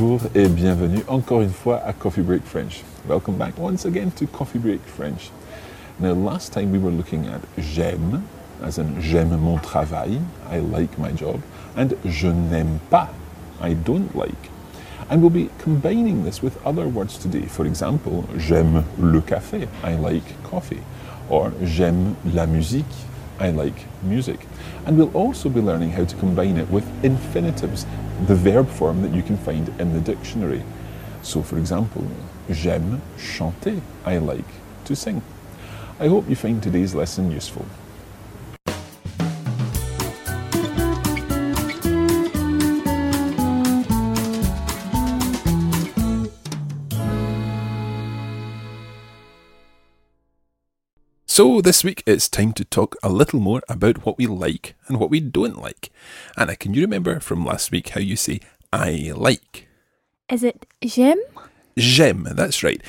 Bonjour et bienvenue encore une fois à Coffee Break French. Welcome back once again to Coffee Break French. Now, last time we were looking at j'aime, as in j'aime mon travail, I like my job, and je n'aime pas, I don't like. And we'll be combining this with other words today. For example, j'aime le café, I like coffee, or j'aime la musique, I like music. And we'll also be learning how to combine it with infinitives, the verb form that you can find in the dictionary. So, for example, j'aime chanter, I like to sing. I hope you find today's lesson useful. So, this week it's time to talk a little more about what we like and what we don't like. Anna, can you remember from last week how you say I like? Is it j'aime? J'aime, that's right.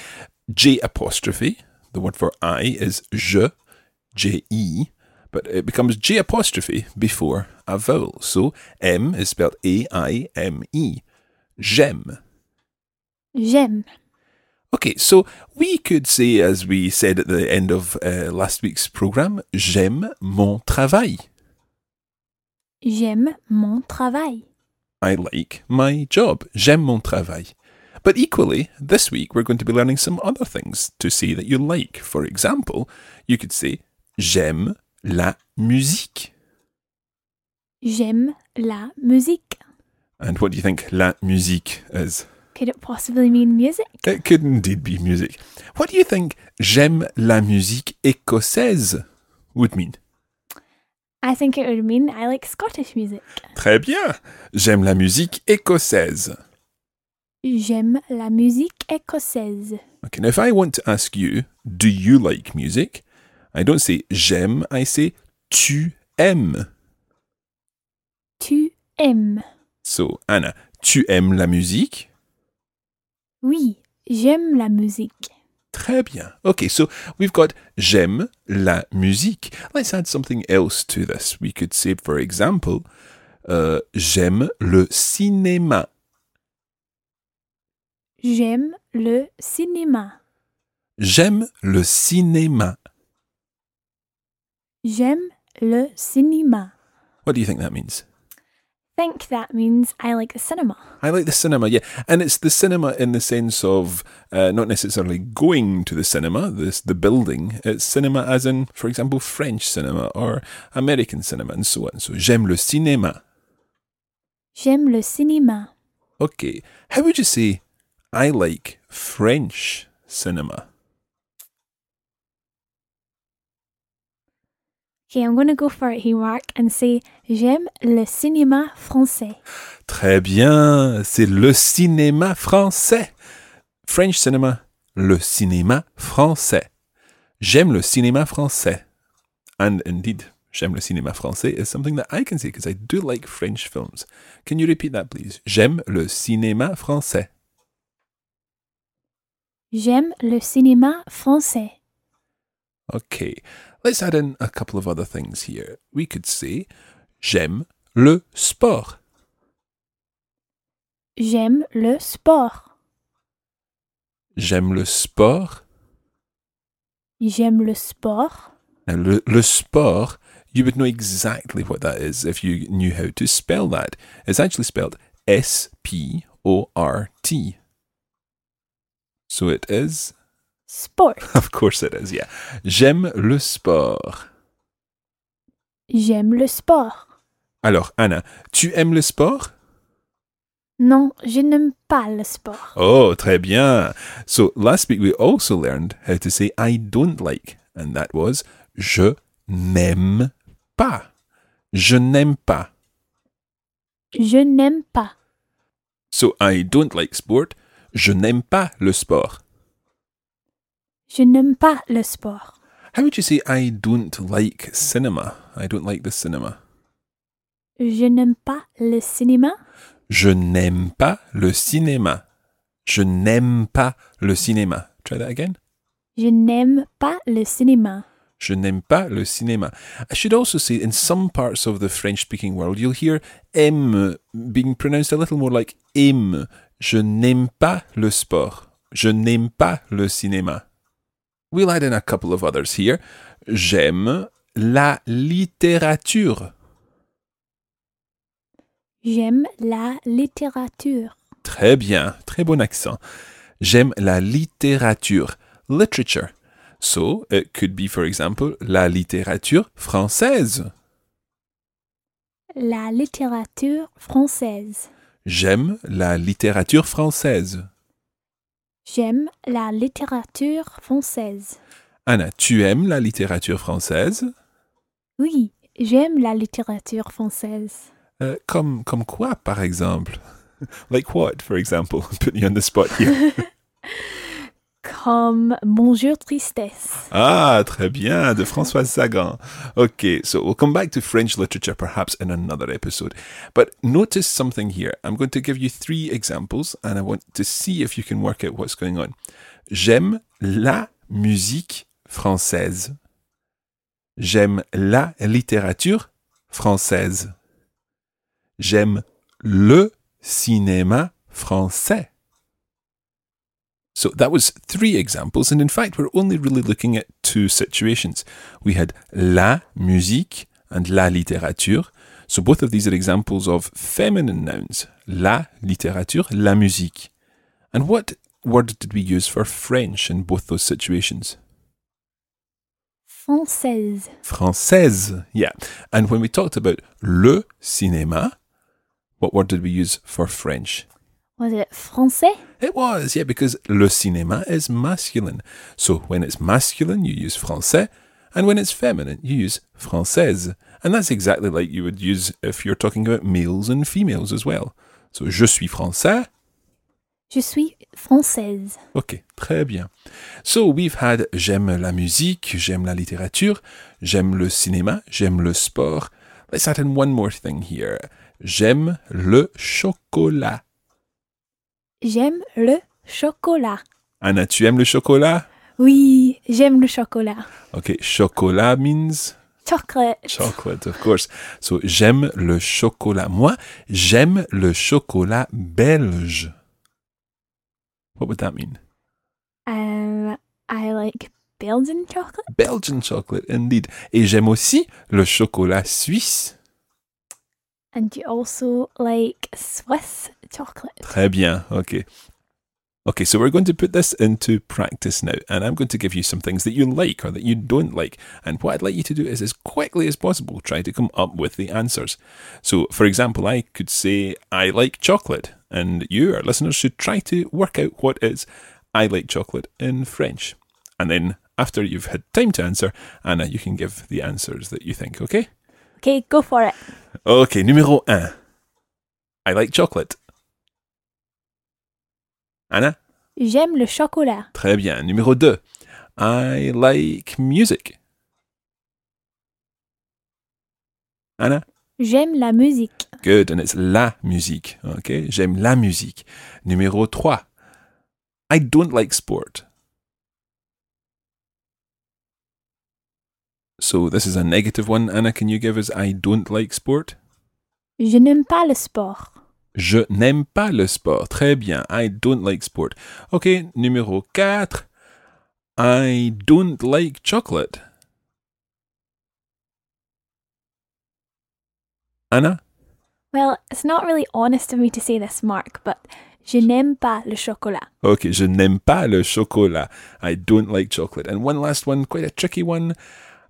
J apostrophe, the word for I is je, J E, but it becomes J apostrophe before a vowel. So M is spelled A I M E. J'aime. J'aime. Okay, so we could say, as we said at the end of uh, last week's program, j'aime mon travail. J'aime mon travail. I like my job. J'aime mon travail. But equally, this week we're going to be learning some other things to say that you like. For example, you could say j'aime la musique. J'aime la musique. And what do you think la musique is? Could it possibly mean music? It could indeed be music. What do you think j'aime la musique écossaise would mean? I think it would mean I like Scottish music. Très bien. J'aime la musique écossaise. J'aime la musique écossaise. Okay, now if I want to ask you, do you like music? I don't say j'aime, I say tu aimes. Tu aimes. So, Anna, tu aimes la musique? Oui, j'aime la musique. Très bien. Okay, so we've got j'aime la musique. Let's add something else to this. We could say, for example, uh, j'aime le cinéma. J'aime le cinéma. J'aime le cinéma. J'aime le cinéma. What do you think that means? I think that means I like the cinema. I like the cinema, yeah. And it's the cinema in the sense of uh, not necessarily going to the cinema, this the building. It's cinema as in, for example, French cinema or American cinema and so on. So j'aime le cinéma. J'aime le cinéma. Okay. How would you say I like French cinema? Okay, I'm going to go for it here, Mark, and say J'aime le cinéma français. Très bien, c'est le cinéma français. French cinema, le cinéma français. J'aime le cinéma français. And indeed, j'aime le cinéma français is something that I can say because I do like French films. Can you repeat that, please? J'aime le cinéma français. J'aime le cinéma français. Okay, let's add in a couple of other things here. We could say J'aime le sport. J'aime le sport. J'aime le sport. J'aime le sport. Now, le, le sport, you would know exactly what that is if you knew how to spell that. It's actually spelled S P O R T. So it is, Sport. of course it is, yeah. J'aime le sport. J'aime le sport. Alors, Anna, tu aimes le sport? Non, je n'aime pas le sport. Oh, très bien. So last week we also learned how to say I don't like, and that was je n'aime pas. Je n'aime pas. Je n'aime pas. So I don't like sport. Je n'aime pas le sport. Je n'aime pas le sport. How would you say I don't like cinema? I don't like the cinema. Je n'aime pas le cinéma. Je n'aime pas le cinéma. Je n'aime pas le cinéma. Try that again. Je n'aime pas le cinéma. Je n'aime pas le cinéma. I should also say, in some parts of the French speaking world, you'll hear M being pronounced a little more like im. Je n'aime pas le sport. Je n'aime pas le cinéma. We'll add in a couple of others here. J'aime la littérature. J'aime la littérature. Très bien, très bon accent. J'aime la littérature, literature. So it could be, for example, la littérature française. La littérature française. J'aime la littérature française. J'aime la littérature française. Anna, tu aimes la littérature française? Oui, j'aime la littérature française. Euh, comme, comme quoi, par exemple? Like what, for example? Put you on the spot here. Comme Bonjour Tristesse. ah, très bien, de Françoise Sagan. Okay, so we'll come back to French literature perhaps in another episode. But notice something here. I'm going to give you three examples and I want to see if you can work out what's going on. J'aime la musique française. J'aime la littérature française. J'aime le cinéma français. So that was three examples, and in fact, we're only really looking at two situations. We had la musique and la littérature. So both of these are examples of feminine nouns. La littérature, la musique. And what word did we use for French in both those situations? Française. Française, yeah. And when we talked about le cinéma, what word did we use for French? Was it français? It was, yeah, because le cinéma is masculine. So when it's masculine, you use français, and when it's feminine, you use française. And that's exactly like you would use if you're talking about males and females as well. So je suis français. Je suis française. Ok, très bien. So we've had j'aime la musique, j'aime la littérature, j'aime le cinéma, j'aime le sport. Let's add in one more thing here. J'aime le chocolat. J'aime le chocolat. Anna, tu aimes le chocolat? Oui, j'aime le chocolat. Okay, chocolat means? Chocolate. chocolate, of course. So j'aime le chocolat. Moi, j'aime le chocolat belge. What would that mean? Um, I like Belgian chocolate. Belgian chocolate, indeed. Et j'aime aussi le chocolat suisse. And you also like Swiss chocolate. Très bien. Okay. Okay, so we're going to put this into practice now, and I'm going to give you some things that you like or that you don't like. And what I'd like you to do is, as quickly as possible, try to come up with the answers. So, for example, I could say, I like chocolate, and you, our listeners, should try to work out what is I like chocolate in French. And then, after you've had time to answer, Anna, you can give the answers that you think, okay? Okay, go for it. Okay, numéro un. I like chocolate. Anna? J'aime le chocolat. Très bien. Numéro 2. I like music. Anna? J'aime la musique. Good. And it's la musique. Okay. J'aime la musique. Numéro 3. I don't like sport. So this is a negative one. Anna, can you give us I don't like sport? Je n'aime pas le sport. Je n'aime pas le sport. Très bien. I don't like sport. OK, numéro 4. I don't like chocolate. Anna? Well, it's not really honest of me to say this, Mark, but je n'aime pas le chocolat. Okay, je n'aime pas le chocolat. I don't like chocolate. And one last one, quite a tricky one.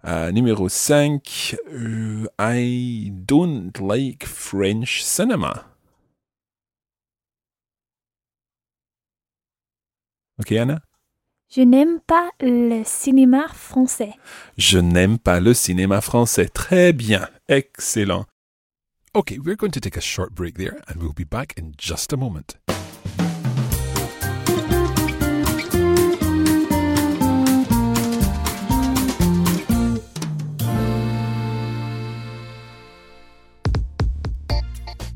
Uh, numéro 5. Uh, I don't like French cinema. Okay, Anna? Je n'aime pas le cinéma français. Je n'aime pas le cinéma français. Très bien. Excellent. Okay, we're going to take a short break there and we'll be back in just a moment.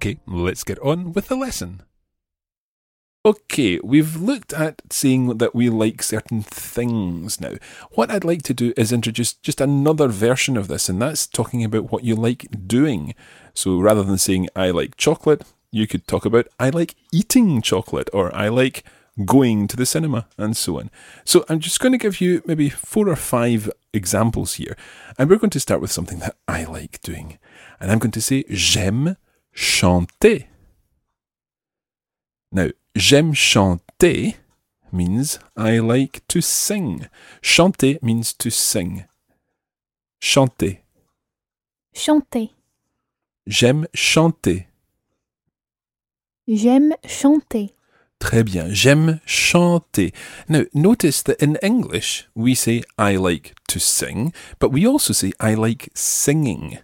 Okay, let's get on with the lesson. Okay, we've looked at saying that we like certain things now. What I'd like to do is introduce just another version of this, and that's talking about what you like doing. So rather than saying I like chocolate, you could talk about I like eating chocolate, or I like going to the cinema, and so on. So I'm just going to give you maybe four or five examples here, and we're going to start with something that I like doing. And I'm going to say j'aime chanter. Now, j'aime chanter means I like to sing. Chanter means to sing. Chanter. Chanter. J'aime chanter. J'aime chanter. Très bien. J'aime chanter. Now, notice that in English, we say I like to sing, but we also say I like singing.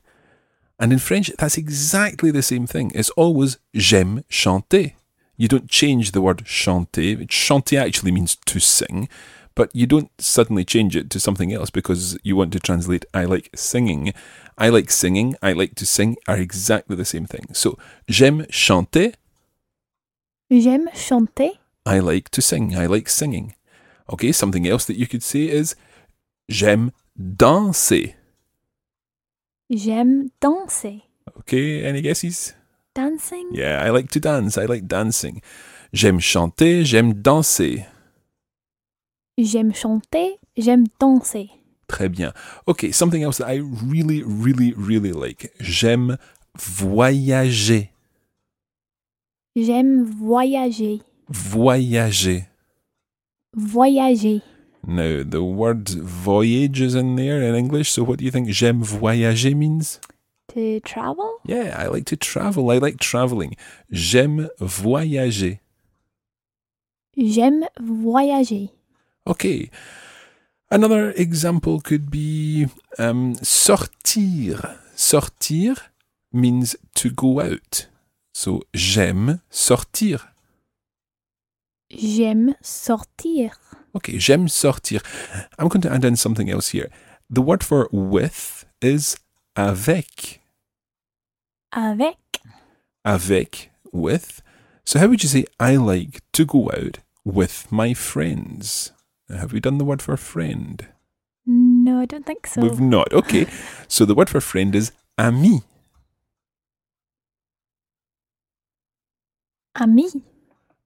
And in French, that's exactly the same thing. It's always j'aime chanter. You don't change the word chanter. Chanter actually means to sing, but you don't suddenly change it to something else because you want to translate I like singing. I like singing, I like to sing are exactly the same thing. So, j'aime chanter, J'aime chanter. I like to sing, I like singing. Okay, something else that you could say is j'aime danser. J'aime danser. Okay, any guesses? Dancing? Yeah, I like to dance. I like dancing. J'aime chanter, j'aime danser. J'aime chanter, j'aime danser. Très bien. Okay, something else that I really, really, really like. J'aime voyager. J'aime voyager. Voyager. Voyager. Now, the word voyage is in there in English, so what do you think j'aime voyager means? To travel? Yeah, I like to travel. I like traveling. J'aime voyager. J'aime voyager. Okay. Another example could be um, sortir. Sortir means to go out. So, j'aime sortir. J'aime sortir. Okay, j'aime sortir. I'm going to add in something else here. The word for with is avec. Avec. Avec, with. So, how would you say I like to go out with my friends? Have we done the word for friend? No, I don't think so. We've not. Okay. so, the word for friend is ami. Ami.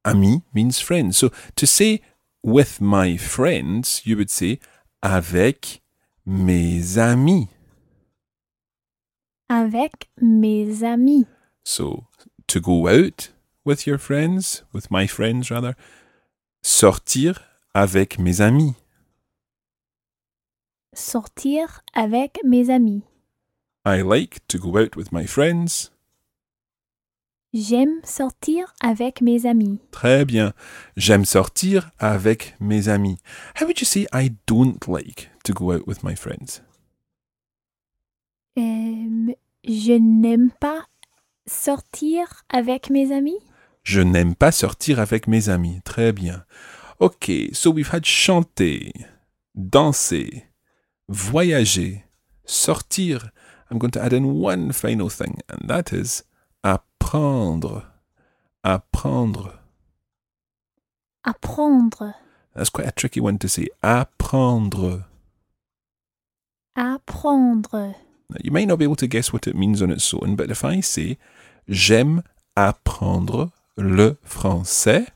Ami means friend. So, to say with my friends, you would say avec mes amis. Avec mes amis. So, to go out with your friends, with my friends rather, sortir avec mes amis. Sortir avec mes amis. I like to go out with my friends. J'aime sortir avec mes amis. Très bien. J'aime sortir avec mes amis. How would you say I don't like to go out with my friends? Euh, je n'aime pas sortir avec mes amis? Je n'aime pas sortir avec mes amis. Très bien. Okay, so we've had chanter, danser, voyager, sortir. I'm going to add in one final thing, and that is apprendre. Apprendre. Apprendre. That's quite a tricky one to say. Apprendre. Apprendre. Now, you might not be able to guess what it means on its own, but if I say J'aime apprendre le français,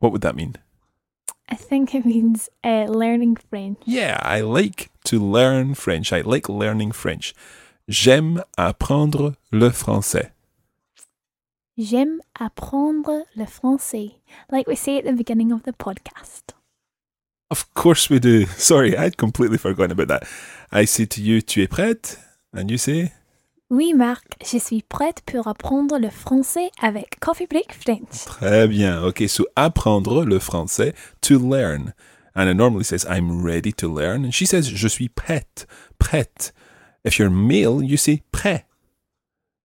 what would that mean? I think it means uh, learning French. Yeah, I like to learn French. I like learning French. J'aime apprendre le français. J'aime apprendre le français, like we say at the beginning of the podcast. Of course we do. Sorry, I'd completely forgotten about that. I say to you, tu es prête? And you say, Oui, Marc, je suis prête pour apprendre le français avec Coffee Break French. Très bien. Okay, so apprendre le français, to learn. And it normally says, I'm ready to learn. And she says, je suis prête, prête. If you're male, you say prêt.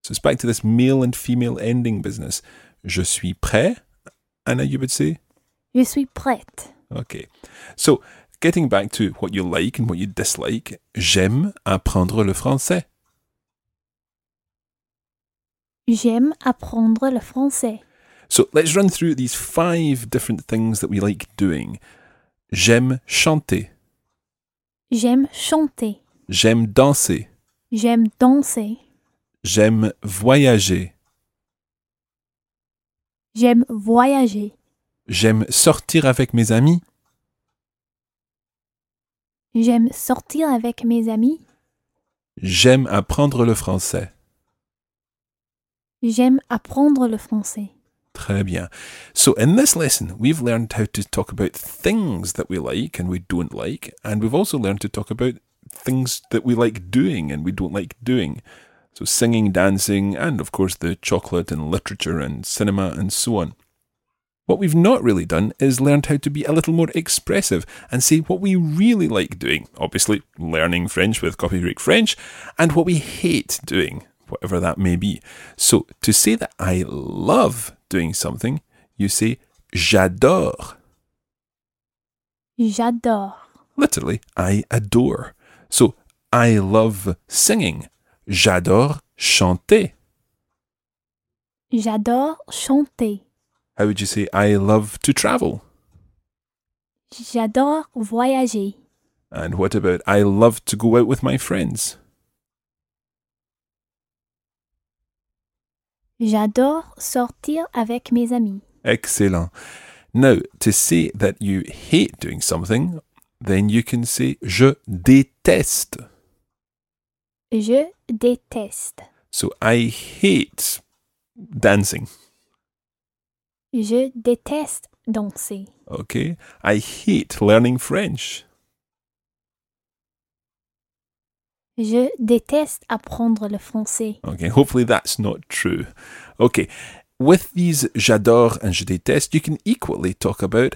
So it's back to this male and female ending business. Je suis prêt. Anna, you would say? Je suis prête. Okay. So, getting back to what you like and what you dislike, j'aime apprendre le français. J'aime apprendre le français. So, let's run through these five different things that we like doing. J'aime chanter. J'aime chanter. J'aime danser. J'aime danser. J'aime voyager. J'aime voyager. J'aime sortir avec mes amis. J'aime sortir avec mes amis. J'aime apprendre le français. J'aime apprendre le français. Très bien. So, in this lesson, we've learned how to talk about things that we like and we don't like, and we've also learned to talk about things that we like doing and we don't like doing. So, singing, dancing, and of course, the chocolate and literature and cinema and so on. What we've not really done is learned how to be a little more expressive and say what we really like doing. Obviously, learning French with Coffee Break French, and what we hate doing, whatever that may be. So, to say that I love doing something, you say j'adore. J'adore. Literally, I adore. So, I love singing. J'adore chanter. J'adore chanter. How would you say I love to travel? J'adore voyager. And what about I love to go out with my friends? J'adore sortir avec mes amis. Excellent. Now, to say that you hate doing something, then you can say je déteste. Je déteste. So I hate dancing. Je déteste danser. Okay. I hate learning French. Je déteste apprendre le français. Okay. Hopefully that's not true. Okay. With these j'adore and je déteste, you can equally talk about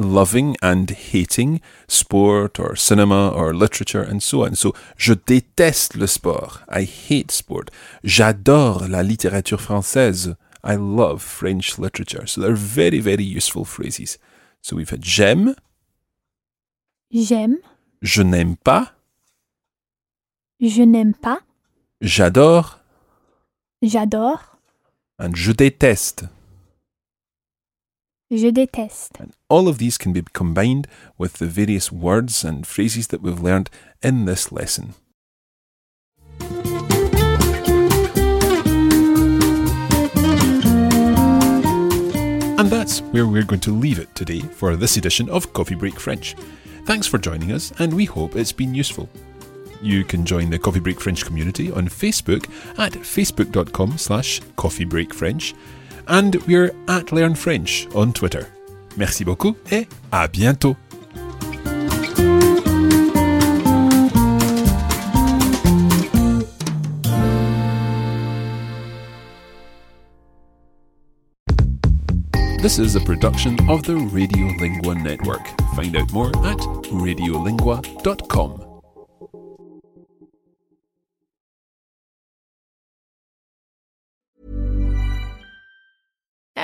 loving and hating sport or cinema or literature and so on. So, je déteste le sport. I hate sport. J'adore la littérature française. I love French literature. So, they're very, very useful phrases. So, we've had j'aime, J'aime. je n'aime pas, Je n'aime pas. j'adore, J'adore. and je déteste. Je déteste. And all of these can be combined with the various words and phrases that we've learned in this lesson. And that's where we're going to leave it today for this edition of Coffee Break French. Thanks for joining us, and we hope it's been useful. You can join the Coffee Break French community on Facebook at facebook.com slash coffeebreakfrench and we're at Learn French on Twitter. Merci beaucoup et à bientôt. This is a production of the Radiolingua Network. Find out more at radiolingua.com.